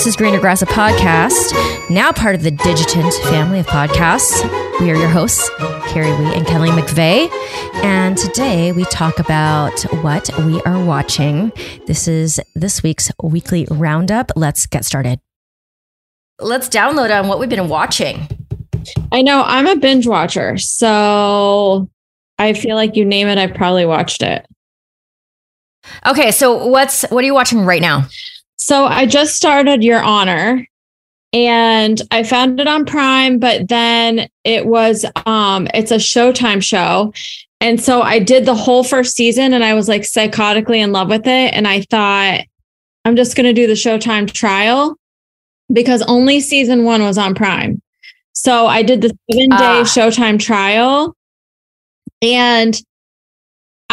This is Greener Grass, a podcast, now part of the Digitant family of podcasts. We are your hosts, Carrie Wee and Kelly McVeigh. And today we talk about what we are watching. This is this week's weekly roundup. Let's get started. Let's download on what we've been watching. I know I'm a binge watcher, so I feel like you name it, I've probably watched it. Okay, so what's what are you watching right now? So I just started Your Honor and I found it on Prime, but then it was um it's a Showtime show. And so I did the whole first season and I was like psychotically in love with it and I thought I'm just going to do the Showtime trial because only season 1 was on Prime. So I did the 7-day ah. Showtime trial and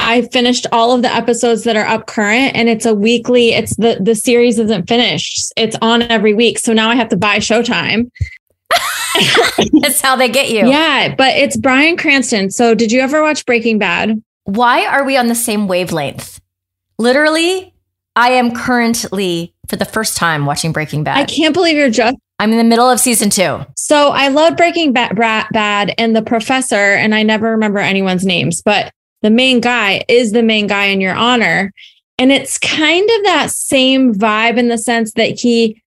I finished all of the episodes that are up current and it's a weekly it's the the series isn't finished. It's on every week. So now I have to buy Showtime. That's how they get you. Yeah, but it's Bryan Cranston. So did you ever watch Breaking Bad? Why are we on the same wavelength? Literally, I am currently for the first time watching Breaking Bad. I can't believe you're just I'm in the middle of season two. So I love Breaking Bad, Bad and the professor, and I never remember anyone's names, but the main guy is the main guy in your honor. And it's kind of that same vibe in the sense that he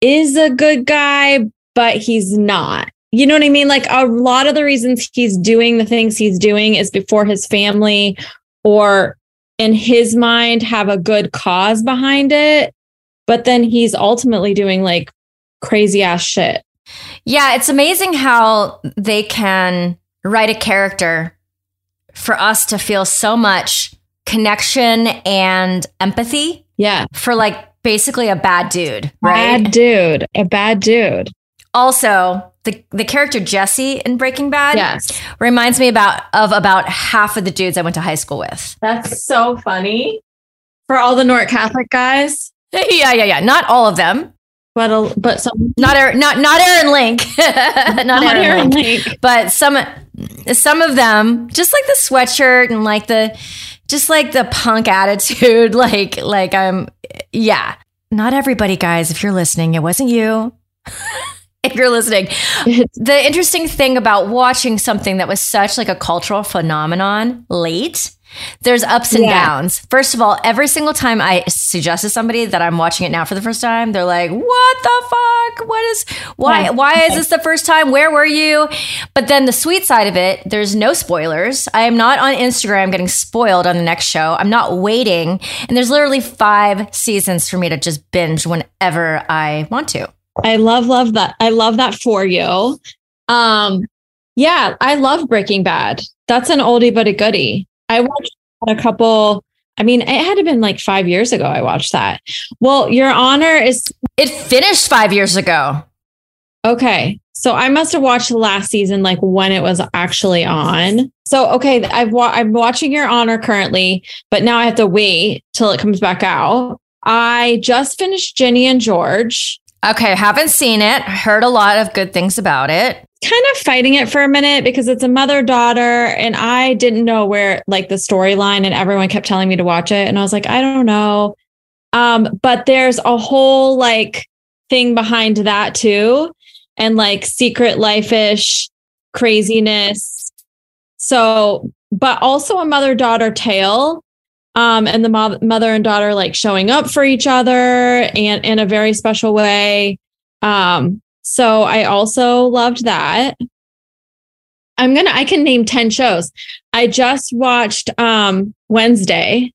is a good guy, but he's not. You know what I mean? Like a lot of the reasons he's doing the things he's doing is before his family or in his mind have a good cause behind it. But then he's ultimately doing like crazy ass shit. Yeah, it's amazing how they can write a character for us to feel so much connection and empathy. Yeah. For like basically a bad dude, right? Bad dude. A bad dude. Also, the the character Jesse in Breaking Bad yes. reminds me about of about half of the dudes I went to high school with. That's so funny. For all the North Catholic guys. yeah, yeah, yeah. Not all of them. But a, but some not Aaron, not not Aaron Link, not, not Aaron, Aaron Link. Link, but some some of them just like the sweatshirt and like the just like the punk attitude, like like I'm yeah. Not everybody, guys. If you're listening, it wasn't you. if you're listening, the interesting thing about watching something that was such like a cultural phenomenon late there's ups and yeah. downs. First of all, every single time I suggest to somebody that I'm watching it now for the first time, they're like, "What the fuck? What is why why is this the first time? Where were you?" But then the sweet side of it, there's no spoilers. I am not on Instagram getting spoiled on the next show. I'm not waiting, and there's literally 5 seasons for me to just binge whenever I want to. I love love that. I love that for you. Um yeah, I love Breaking Bad. That's an oldie but a goodie. I watched a couple. I mean, it had to been like five years ago. I watched that. Well, Your Honor is. It finished five years ago. Okay. So I must have watched the last season like when it was actually on. So okay, I've wa- I'm watching Your Honor currently, but now I have to wait till it comes back out. I just finished Ginny and George. Okay, haven't seen it. Heard a lot of good things about it kind of fighting it for a minute because it's a mother daughter and I didn't know where like the storyline and everyone kept telling me to watch it. And I was like I don't know. Um but there's a whole like thing behind that too and like secret life-ish craziness. So but also a mother daughter tale um and the mo- mother and daughter like showing up for each other and in a very special way. Um so I also loved that. I'm gonna I can name 10 shows. I just watched um Wednesday.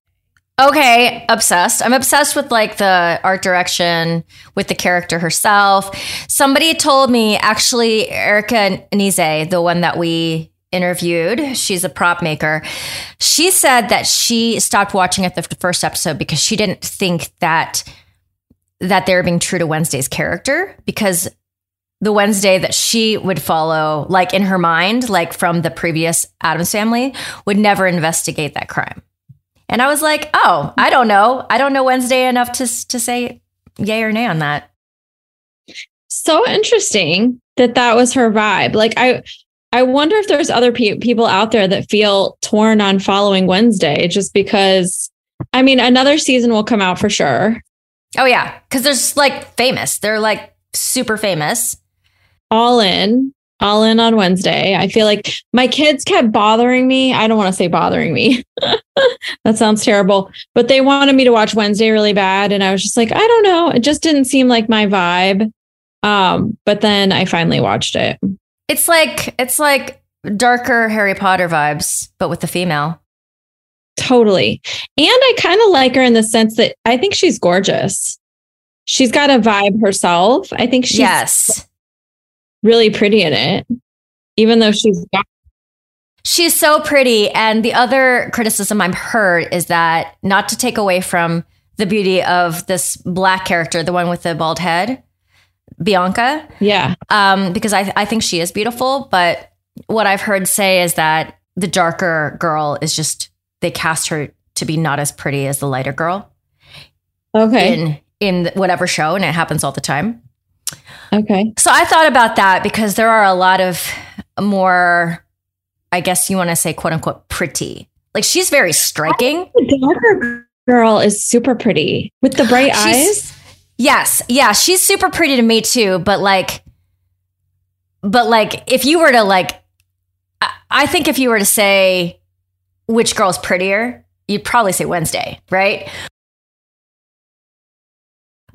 Okay, obsessed. I'm obsessed with like the art direction, with the character herself. Somebody told me actually Erica Nize, the one that we interviewed, she's a prop maker. She said that she stopped watching at the first episode because she didn't think that that they were being true to Wednesday's character because the Wednesday that she would follow, like in her mind, like from the previous Addams family, would never investigate that crime. And I was like, oh, I don't know. I don't know Wednesday enough to, to say yay or nay on that. So interesting that that was her vibe. Like, I, I wonder if there's other pe- people out there that feel torn on following Wednesday just because, I mean, another season will come out for sure. Oh yeah, because there's like famous. They're like super famous. All in, all in on Wednesday. I feel like my kids kept bothering me. I don't want to say bothering me. that sounds terrible, but they wanted me to watch Wednesday really bad, and I was just like, I don't know. It just didn't seem like my vibe. Um, but then I finally watched it. It's like it's like darker Harry Potter vibes, but with the female. Totally. And I kind of like her in the sense that I think she's gorgeous. She's got a vibe herself. I think she's yes. Really pretty in it, even though she's got. She's so pretty. And the other criticism I've heard is that not to take away from the beauty of this black character, the one with the bald head, Bianca. Yeah. Um, because I, I think she is beautiful. But what I've heard say is that the darker girl is just they cast her to be not as pretty as the lighter girl. Okay. In in whatever show, and it happens all the time. Okay. So I thought about that because there are a lot of more, I guess you want to say, quote unquote, pretty. Like she's very striking. The darker girl is super pretty with the bright she's, eyes. Yes. Yeah. She's super pretty to me too. But like, but like, if you were to like, I think if you were to say, which girl's prettier, you'd probably say Wednesday, right?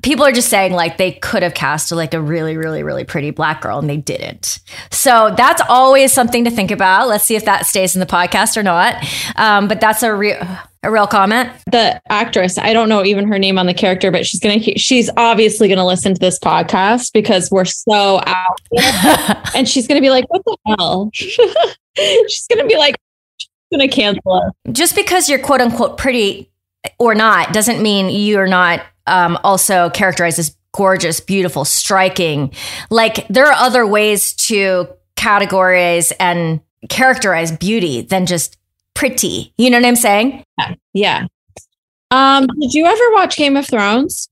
People are just saying like they could have cast like a really, really, really pretty black girl and they didn't. So that's always something to think about. Let's see if that stays in the podcast or not. Um, but that's a real a real comment. The actress, I don't know even her name on the character, but she's gonna she's obviously gonna listen to this podcast because we're so out, and she's gonna be like, "What the hell?" she's gonna be like, going to cancel us. Just because you're quote unquote pretty or not doesn't mean you're not um, also characterized as gorgeous, beautiful, striking. Like there are other ways to categorize and characterize beauty than just pretty. You know what I'm saying? Yeah. yeah. Um, did you ever watch Game of Thrones?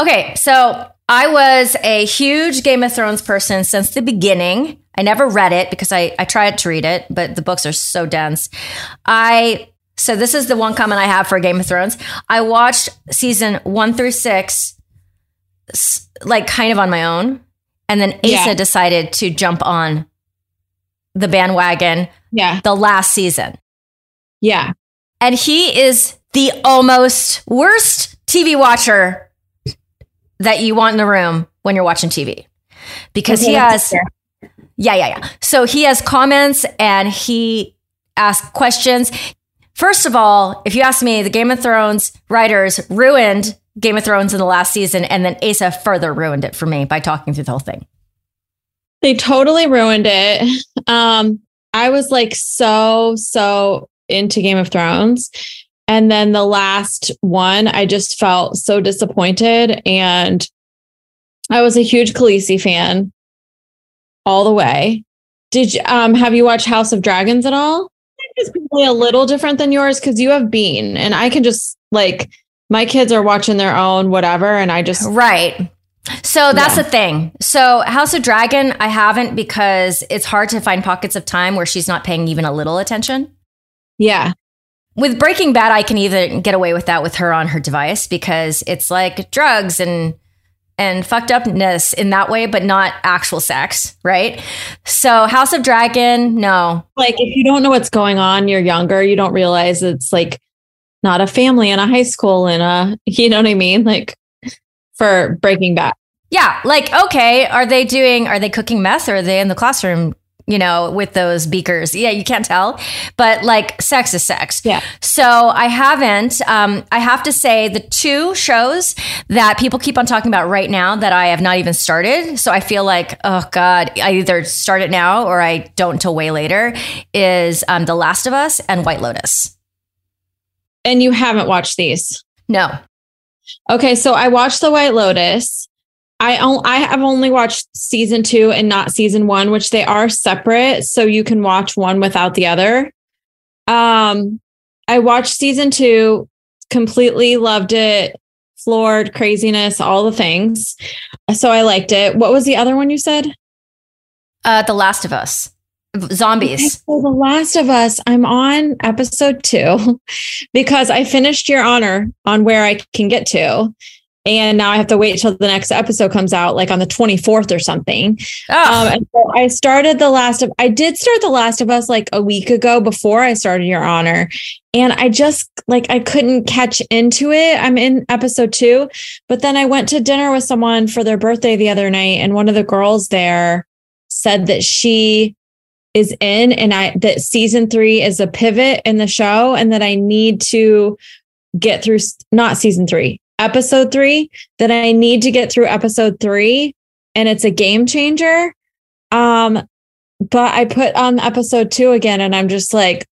Okay, so I was a huge Game of Thrones person since the beginning. I never read it because I, I tried to read it, but the books are so dense. I so this is the one comment I have for Game of Thrones. I watched season one through six, like kind of on my own, and then Asa yeah. decided to jump on the bandwagon. Yeah, the last season. Yeah, and he is the almost worst TV watcher that you want in the room when you're watching TV because okay, he has yeah, yeah, yeah. So he has comments and he asks questions. First of all, if you ask me, the Game of Thrones writers ruined Game of Thrones in the last season, and then Asa further ruined it for me by talking through the whole thing. They totally ruined it. Um, I was like so, so into Game of Thrones. And then the last one, I just felt so disappointed. And I was a huge Khaleesi fan all the way. Did you um have you watched House of Dragons at all? Probably a little different than yours because you have Bean, and I can just like my kids are watching their own whatever, and I just right. So that's yeah. the thing. So House of Dragon, I haven't because it's hard to find pockets of time where she's not paying even a little attention. Yeah. With Breaking Bad, I can even get away with that with her on her device because it's like drugs and and fucked upness in that way, but not actual sex, right? So House of Dragon, no. Like if you don't know what's going on, you're younger, you don't realize it's like not a family in a high school and a you know what I mean? Like for Breaking Bad. Yeah, like okay, are they doing are they cooking meth or are they in the classroom you know, with those beakers. Yeah, you can't tell, but like sex is sex. Yeah. So I haven't, um, I have to say the two shows that people keep on talking about right now that I have not even started. So I feel like, oh God, I either start it now or I don't until way later is um, The Last of Us and White Lotus. And you haven't watched these? No. Okay. So I watched The White Lotus. I I have only watched season two and not season one, which they are separate, so you can watch one without the other. Um, I watched season two, completely loved it, floored, craziness, all the things. So I liked it. What was the other one you said? Uh, The Last of Us. Zombies. Okay, so The Last of Us, I'm on episode two because I finished Your Honor on where I can get to. And now I have to wait till the next episode comes out, like on the 24th or something. Oh. Um, and so I started the last of, I did start the Last of Us like a week ago before I started Your Honor, and I just like I couldn't catch into it. I'm in episode two, but then I went to dinner with someone for their birthday the other night, and one of the girls there said that she is in and I that season 3 is a pivot in the show and that I need to get through not season 3 episode 3 that I need to get through episode 3 and it's a game changer um but I put on episode 2 again and I'm just like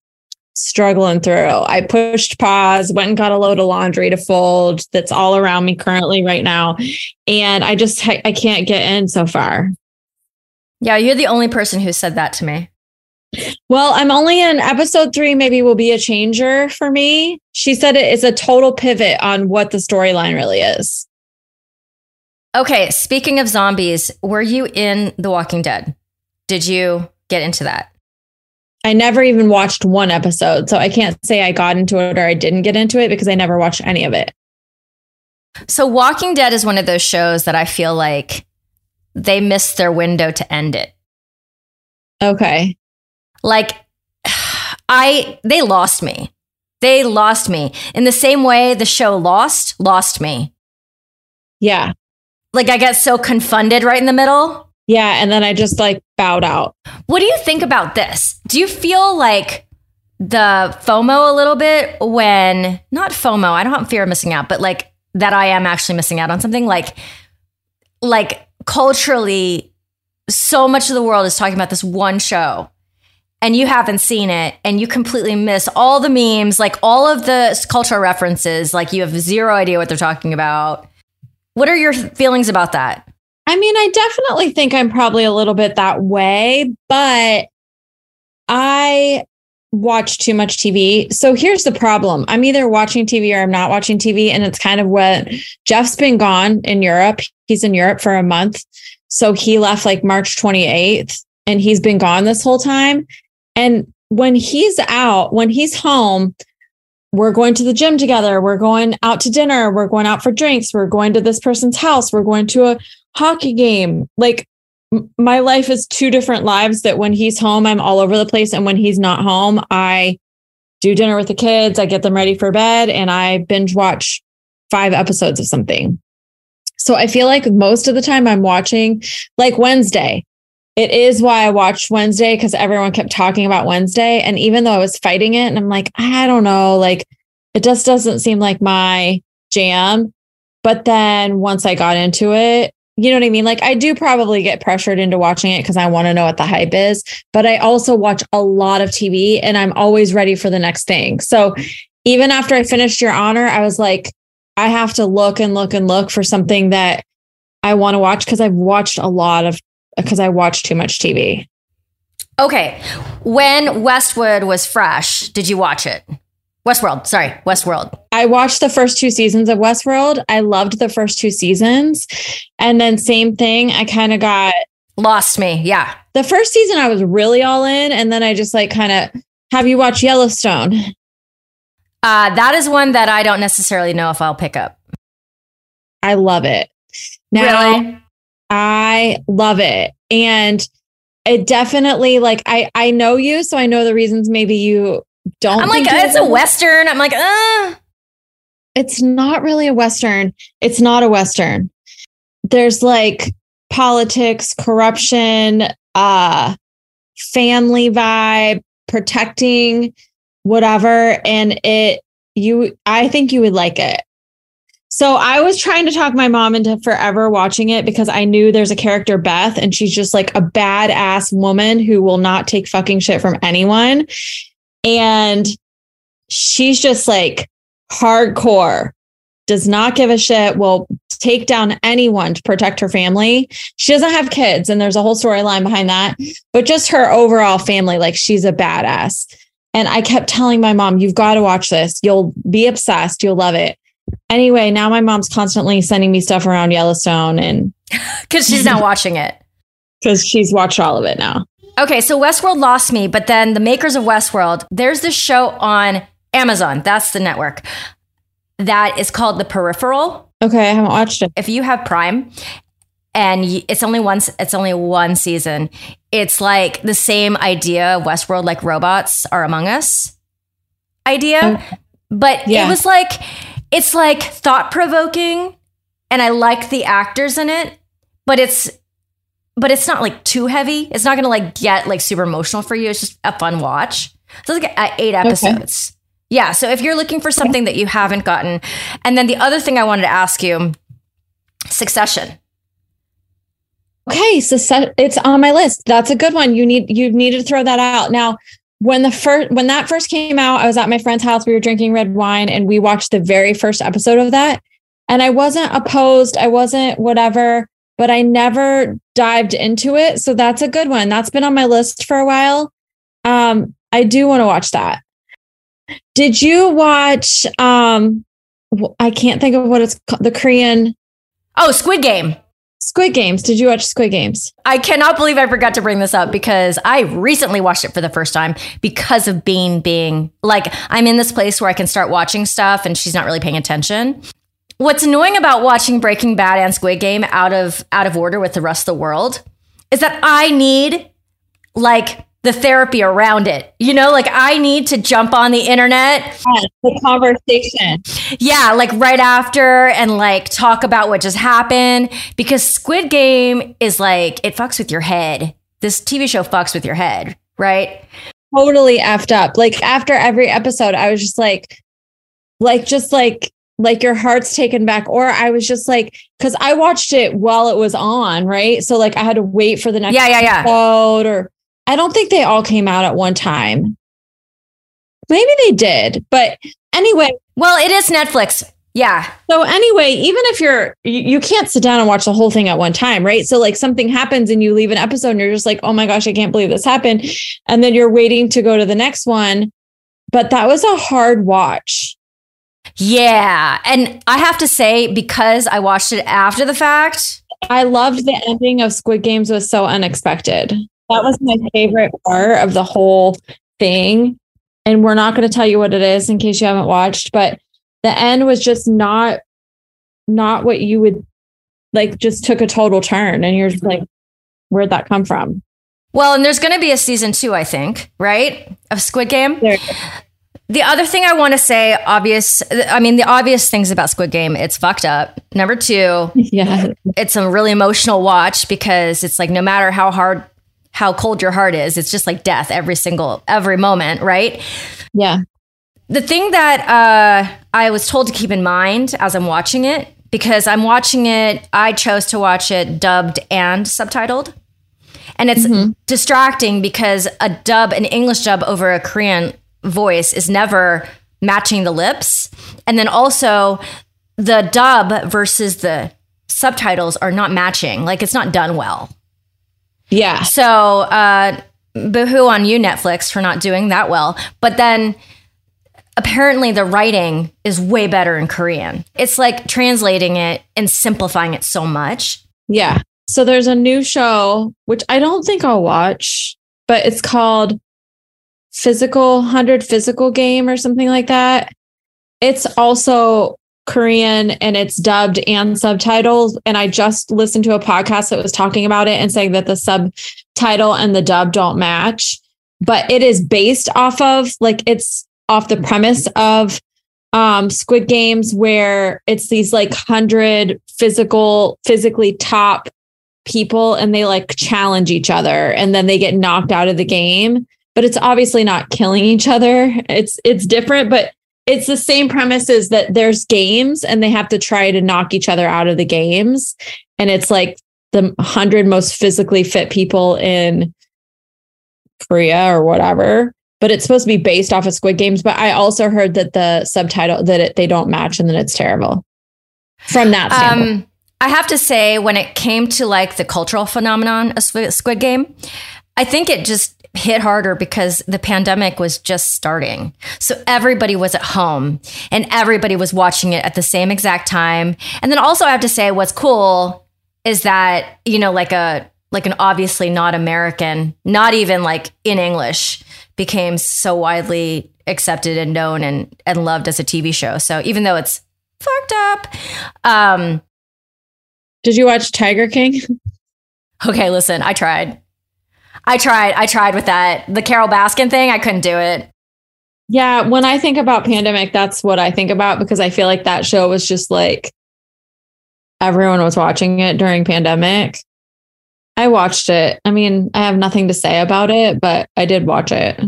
struggling through. I pushed pause, went and got a load of laundry to fold that's all around me currently right now and I just I can't get in so far. Yeah, you're the only person who said that to me. Well, I'm only in episode three, maybe will be a changer for me. She said it is a total pivot on what the storyline really is. Okay, speaking of zombies, were you in The Walking Dead? Did you get into that? I never even watched one episode, so I can't say I got into it or I didn't get into it because I never watched any of it. So, Walking Dead is one of those shows that I feel like they missed their window to end it. Okay. Like I they lost me. They lost me. In the same way the show Lost lost me. Yeah. Like I get so confunded right in the middle. Yeah, and then I just like bowed out. What do you think about this? Do you feel like the FOMO a little bit when not FOMO, I don't have fear of missing out, but like that I am actually missing out on something like like culturally, so much of the world is talking about this one show and you haven't seen it and you completely miss all the memes, like all of the cultural references, like you have zero idea what they're talking about. What are your feelings about that? I mean, I definitely think I'm probably a little bit that way, but I watch too much TV. So here's the problem. I'm either watching TV or I'm not watching TV. And it's kind of what Jeff's been gone in Europe. He's in Europe for a month. So he left like March 28th and he's been gone this whole time. And when he's out, when he's home, we're going to the gym together. We're going out to dinner. We're going out for drinks. We're going to this person's house. We're going to a hockey game. Like my life is two different lives that when he's home, I'm all over the place. And when he's not home, I do dinner with the kids, I get them ready for bed, and I binge watch five episodes of something. So I feel like most of the time I'm watching like Wednesday. It is why I watched Wednesday because everyone kept talking about Wednesday. And even though I was fighting it, and I'm like, I don't know, like it just doesn't seem like my jam. But then once I got into it, you know what I mean? Like I do probably get pressured into watching it because I want to know what the hype is, but I also watch a lot of TV and I'm always ready for the next thing. So even after I finished Your Honor, I was like, I have to look and look and look for something that I want to watch because I've watched a lot of because I watch too much TV. Okay. When Westwood was fresh, did you watch it? Westworld, sorry, Westworld. I watched the first two seasons of Westworld. I loved the first two seasons. And then same thing, I kind of got lost me. Yeah. The first season I was really all in and then I just like kind of have you watched Yellowstone? Uh that is one that I don't necessarily know if I'll pick up. I love it. Now really? I love it. And it definitely like I I know you so I know the reasons maybe you don't. I'm like, it's a Western. I'm like, uh. It's not really a Western. It's not a Western. There's like politics, corruption, uh, family vibe, protecting whatever. And it, you, I think you would like it. So I was trying to talk my mom into forever watching it because I knew there's a character Beth and she's just like a badass woman who will not take fucking shit from anyone. And she's just like hardcore, does not give a shit, will take down anyone to protect her family. She doesn't have kids, and there's a whole storyline behind that, but just her overall family, like she's a badass. And I kept telling my mom, you've got to watch this. You'll be obsessed. You'll love it. Anyway, now my mom's constantly sending me stuff around Yellowstone and because she's not watching it. Because she's watched all of it now. Okay, so Westworld lost me, but then the makers of Westworld, there's this show on Amazon. That's the network. That is called The Peripheral. Okay, I haven't watched it. If you have Prime and it's only once it's only one season, it's like the same idea of Westworld like robots are among us idea. Okay. But yeah. it was like it's like thought provoking and I like the actors in it, but it's but it's not like too heavy. It's not gonna like get like super emotional for you. It's just a fun watch. So it's like uh, eight episodes. Okay. Yeah. So if you're looking for something that you haven't gotten, and then the other thing I wanted to ask you, Succession. Okay, so it's on my list. That's a good one. You need you need to throw that out now. When the first when that first came out, I was at my friend's house. We were drinking red wine, and we watched the very first episode of that. And I wasn't opposed. I wasn't whatever, but I never dived into it. So that's a good one. That's been on my list for a while. Um, I do want to watch that. Did you watch um I can't think of what it's called, the Korean Oh, Squid Game. Squid Games. Did you watch Squid Games? I cannot believe I forgot to bring this up because I recently watched it for the first time because of Bean being like, I'm in this place where I can start watching stuff and she's not really paying attention. What's annoying about watching Breaking Bad and Squid Game out of out of order with the rest of the world is that I need like the therapy around it. You know, like I need to jump on the internet. Yes, the conversation. Yeah, like right after and like talk about what just happened because Squid Game is like, it fucks with your head. This TV show fucks with your head, right? Totally effed up. Like after every episode, I was just like, like, just like, like your heart's taken back or i was just like because i watched it while it was on right so like i had to wait for the next yeah yeah yeah episode or I don't think they all came out at one time. Maybe they did, but anyway. Well, it is Netflix. Yeah. So anyway, even if you're you, can't sit down and watch the whole thing at one time, right? So like something happens and you leave an episode and you're just like, "Oh my gosh, I can't believe this happened." And then you're waiting to go to the next one. But that was a hard watch. Yeah. And I have to say because I watched it after the fact, I loved the ending of Squid Games was so unexpected. That was my favorite part of the whole thing. And we're not going to tell you what it is in case you haven't watched, but the end was just not not what you would like just took a total turn and you're just like where'd that come from? Well, and there's going to be a season 2, I think, right? Of Squid Game. The other thing I want to say, obvious, I mean, the obvious things about Squid Game, it's fucked up. Number two, yeah, it's a really emotional watch because it's like no matter how hard how cold your heart is. It's just like death every single every moment, right? Yeah. The thing that uh, I was told to keep in mind as I'm watching it, because I'm watching it, I chose to watch it dubbed and subtitled. And it's mm-hmm. distracting because a dub, an English dub over a Korean voice is never matching the lips. And then also the dub versus the subtitles are not matching. Like it's not done well. Yeah. So, uh, boohoo on you, Netflix, for not doing that well. But then apparently the writing is way better in Korean. It's like translating it and simplifying it so much. Yeah. So there's a new show, which I don't think I'll watch, but it's called Physical 100 Physical Game or something like that. It's also Korean and it's dubbed and subtitled. And I just listened to a podcast that was talking about it and saying that the subtitle and the dub don't match. But it is based off of like it's off the premise of um Squid Games where it's these like hundred physical, physically top people and they like challenge each other and then they get knocked out of the game. But it's obviously not killing each other. It's it's different, but it's the same premise as that there's games and they have to try to knock each other out of the games. And it's like the 100 most physically fit people in Korea or whatever. But it's supposed to be based off of Squid Games. But I also heard that the subtitle that it, they don't match and then it's terrible from that standpoint. Um, I have to say, when it came to like the cultural phenomenon of Squid Game, I think it just hit harder because the pandemic was just starting. So everybody was at home and everybody was watching it at the same exact time. And then also I have to say what's cool is that, you know, like a like an obviously not American, not even like in English, became so widely accepted and known and and loved as a TV show. So even though it's fucked up. Um, Did you watch Tiger King? Okay, listen, I tried. I tried. I tried with that. The Carole Baskin thing, I couldn't do it. Yeah, when I think about pandemic, that's what I think about because I feel like that show was just like everyone was watching it during pandemic. I watched it. I mean, I have nothing to say about it, but I did watch it.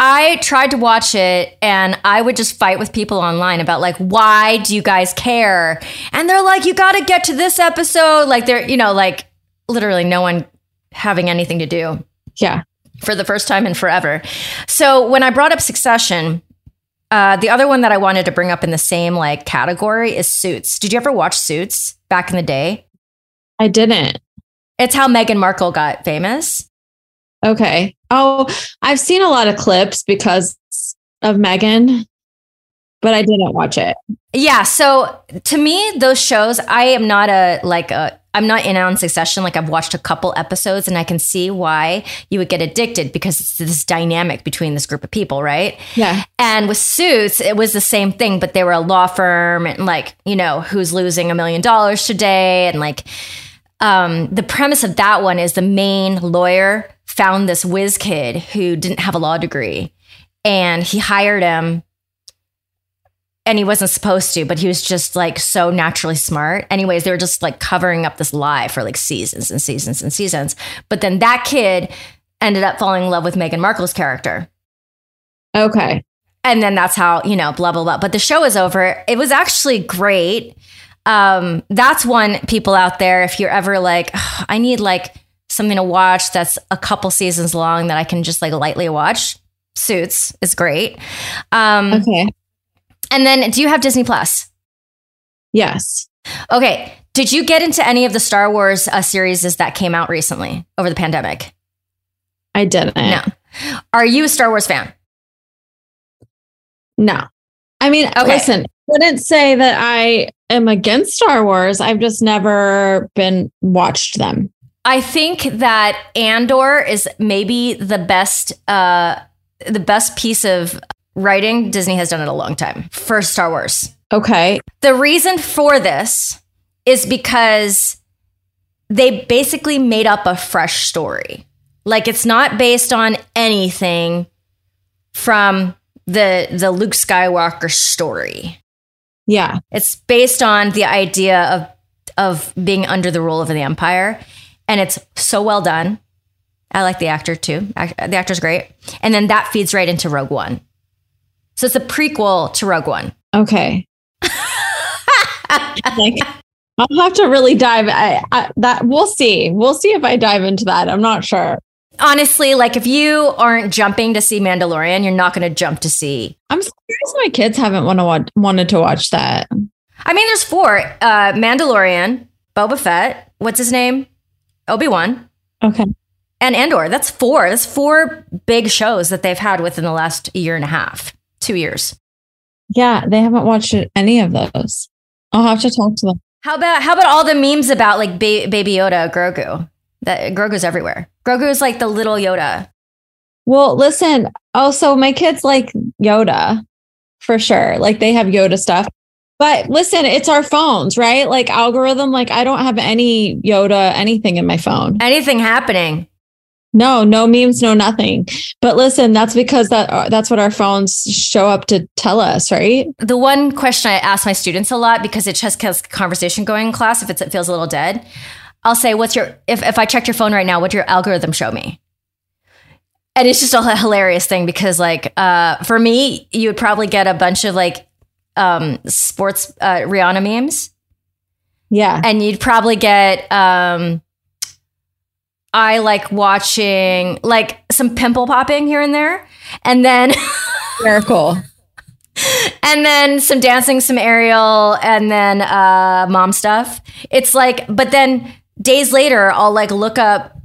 I tried to watch it and I would just fight with people online about like why do you guys care? And they're like you got to get to this episode like they're you know like literally no one having anything to do. Yeah. For the first time in forever. So when I brought up Succession, uh, the other one that I wanted to bring up in the same like category is Suits. Did you ever watch Suits back in the day? I didn't. It's how Meghan Markle got famous. Okay. Oh, I've seen a lot of clips because of Meghan, but I didn't watch it. Yeah. So to me, those shows, I am not a like a I'm not in on Succession. Like I've watched a couple episodes and I can see why you would get addicted because it's this dynamic between this group of people, right? Yeah. And with Suits, it was the same thing, but they were a law firm and like, you know, who's losing a million dollars today. And like, um, the premise of that one is the main lawyer found this whiz kid who didn't have a law degree and he hired him and he wasn't supposed to, but he was just like so naturally smart. Anyways, they were just like covering up this lie for like seasons and seasons and seasons. But then that kid ended up falling in love with Meghan Markle's character. Okay. And then that's how, you know, blah, blah, blah. But the show is over. It was actually great. Um, that's one people out there, if you're ever like, I need like something to watch that's a couple seasons long that I can just like lightly watch. Suits is great. Um, okay. And then do you have Disney Plus? Yes. Okay. Did you get into any of the Star Wars uh, series that came out recently over the pandemic? I didn't. No. Are you a Star Wars fan? No. I mean, okay. listen, I wouldn't say that I am against Star Wars. I've just never been watched them. I think that Andor is maybe the best uh the best piece of writing Disney has done it a long time for Star Wars. Okay. The reason for this is because they basically made up a fresh story. Like it's not based on anything from the the Luke Skywalker story. Yeah. It's based on the idea of of being under the rule of the empire and it's so well done. I like the actor too. The actor's great. And then that feeds right into Rogue One. So it's a prequel to Rogue One. Okay. like, I'll have to really dive. I, I, that we'll see. We'll see if I dive into that. I'm not sure. Honestly, like if you aren't jumping to see Mandalorian, you're not going to jump to see. I'm surprised my kids haven't want to watch, wanted to watch that. I mean, there's four: uh, Mandalorian, Boba Fett. What's his name? Obi Wan. Okay. And Andor. That's four. That's four big shows that they've had within the last year and a half two years. Yeah, they haven't watched any of those. I'll have to talk to them. How about how about all the memes about like ba- Baby Yoda, Grogu? That Grogu's everywhere. Grogu is like the little Yoda. Well, listen. Also, my kids like Yoda for sure. Like they have Yoda stuff. But listen, it's our phones, right? Like algorithm. Like I don't have any Yoda anything in my phone. Anything happening? No, no memes, no nothing. But listen, that's because that uh, that's what our phones show up to tell us, right? The one question I ask my students a lot because it just has conversation going in class if it feels a little dead. I'll say, "What's your if if I checked your phone right now, what's your algorithm show me?" And it's just a hilarious thing because like uh, for me, you would probably get a bunch of like um, sports uh, Rihanna memes. Yeah. And you'd probably get um, I like watching like some pimple popping here and there. And then miracle. And then some dancing, some aerial, and then uh mom stuff. It's like, but then days later, I'll like look up,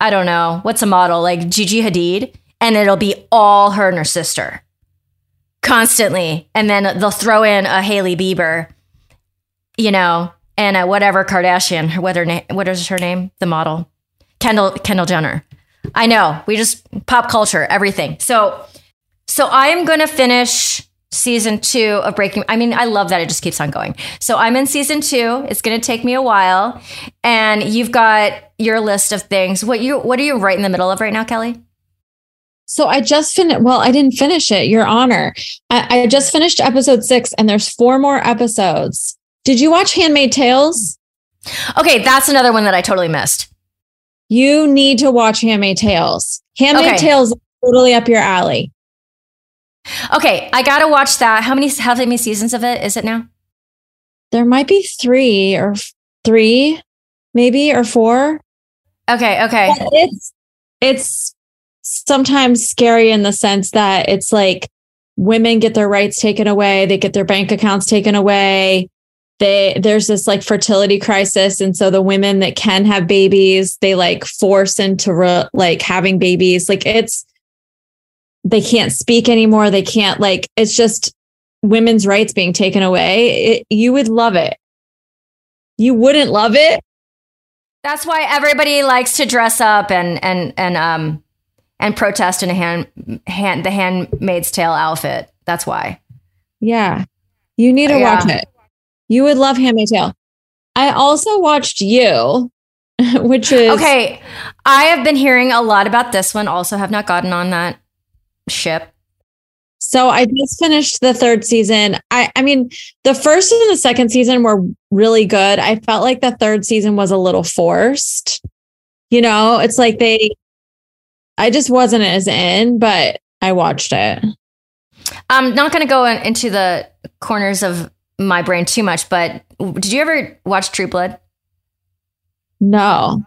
I don't know, what's a model, like Gigi Hadid, and it'll be all her and her sister constantly. And then they'll throw in a Hailey Bieber, you know, and a whatever Kardashian, whether what is her name, the model. Kendall Kendall Jenner. I know. We just pop culture, everything. So so I am going to finish season two of Breaking. I mean, I love that it just keeps on going. So I'm in season two. It's going to take me a while, and you've got your list of things. What you what are you right in the middle of right now, Kelly? So I just finished. Well, I didn't finish it. Your Honor, I, I just finished episode six, and there's four more episodes. Did you watch Handmaid Tales? Okay, that's another one that I totally missed. You need to watch Handmaid Tales. Handmaid okay. Tales totally up your alley. Okay, I gotta watch that. How many how many seasons of it is it now? There might be three or three, maybe or four. Okay, okay. But it's it's sometimes scary in the sense that it's like women get their rights taken away, they get their bank accounts taken away. They there's this like fertility crisis and so the women that can have babies, they like force into re, like having babies. Like it's they can't speak anymore, they can't like it's just women's rights being taken away. It, you would love it. You wouldn't love it? That's why everybody likes to dress up and and and um and protest in a hand, hand the handmaid's tale outfit. That's why. Yeah. You need to yeah. watch it. You would love Handmaid's Tale. I also watched you, which is Okay. I have been hearing a lot about this one. Also have not gotten on that ship. So I just finished the third season. I I mean, the first and the second season were really good. I felt like the third season was a little forced. You know, it's like they I just wasn't as in, but I watched it. I'm not going to go in, into the corners of my brain too much, but did you ever watch True Blood? No.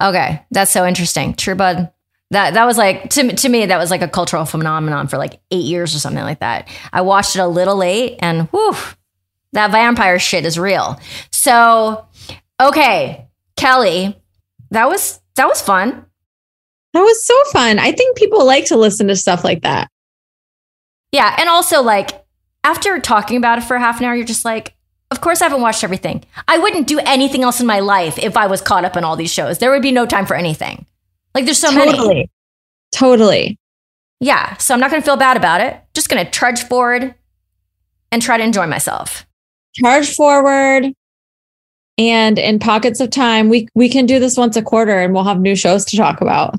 Okay, that's so interesting. True Blood. That that was like to to me that was like a cultural phenomenon for like eight years or something like that. I watched it a little late, and whew, that vampire shit is real. So, okay, Kelly, that was that was fun. That was so fun. I think people like to listen to stuff like that. Yeah. And also, like, after talking about it for half an hour, you're just like, of course, I haven't watched everything. I wouldn't do anything else in my life if I was caught up in all these shows. There would be no time for anything. Like, there's so totally. many. Totally. totally, Yeah. So I'm not going to feel bad about it. Just going to trudge forward and try to enjoy myself. Charge forward, and in pockets of time we we can do this once a quarter and we'll have new shows to talk about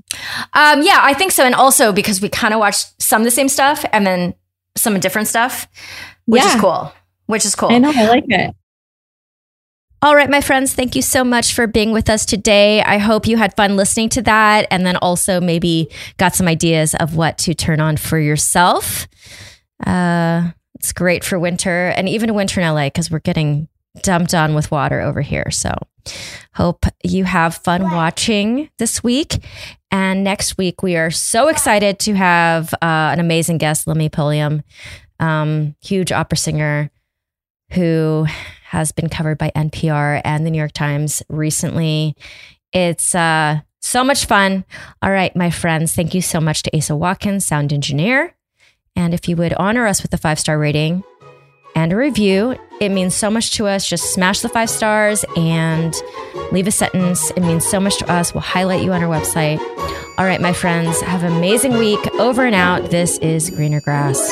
um yeah i think so and also because we kind of watched some of the same stuff and then some different stuff which yeah. is cool which is cool i know i like it all right, my friends, thank you so much for being with us today. I hope you had fun listening to that and then also maybe got some ideas of what to turn on for yourself. Uh, it's great for winter and even winter in LA because we're getting dumped on with water over here. So, hope you have fun watching this week. And next week, we are so excited to have uh, an amazing guest, Lemmy Pulliam, um, huge opera singer who has been covered by NPR and the New York Times recently. It's uh, so much fun. All right, my friends, thank you so much to Asa Watkins, sound engineer. And if you would honor us with a five star rating, and a review. It means so much to us. Just smash the five stars and leave a sentence. It means so much to us. We'll highlight you on our website. All right, my friends, have an amazing week. Over and out. This is Greener Grass.